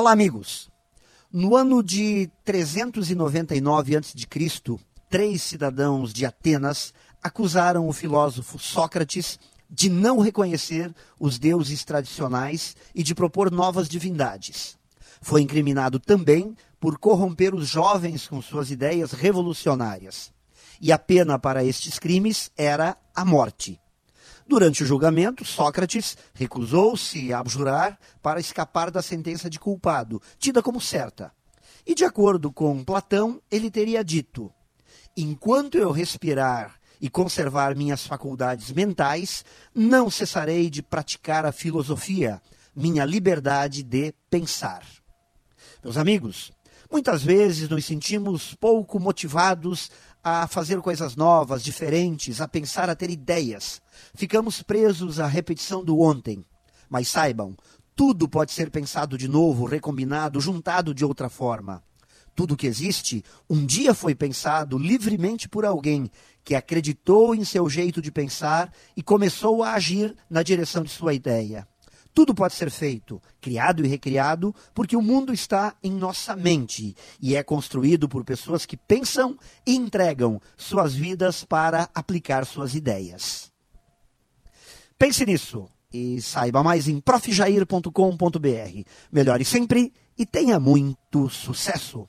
Olá, amigos. No ano de 399 a.C., três cidadãos de Atenas acusaram o filósofo Sócrates de não reconhecer os deuses tradicionais e de propor novas divindades. Foi incriminado também por corromper os jovens com suas ideias revolucionárias. E a pena para estes crimes era a morte. Durante o julgamento, Sócrates recusou-se a abjurar para escapar da sentença de culpado, tida como certa. E, de acordo com Platão, ele teria dito: Enquanto eu respirar e conservar minhas faculdades mentais, não cessarei de praticar a filosofia, minha liberdade de pensar. Meus amigos, muitas vezes nos sentimos pouco motivados a fazer coisas novas, diferentes, a pensar, a ter ideias. Ficamos presos à repetição do ontem. Mas saibam, tudo pode ser pensado de novo, recombinado, juntado de outra forma. Tudo que existe um dia foi pensado livremente por alguém que acreditou em seu jeito de pensar e começou a agir na direção de sua ideia. Tudo pode ser feito, criado e recriado, porque o mundo está em nossa mente e é construído por pessoas que pensam e entregam suas vidas para aplicar suas ideias. Pense nisso e saiba mais em profjair.com.br. Melhore sempre e tenha muito sucesso!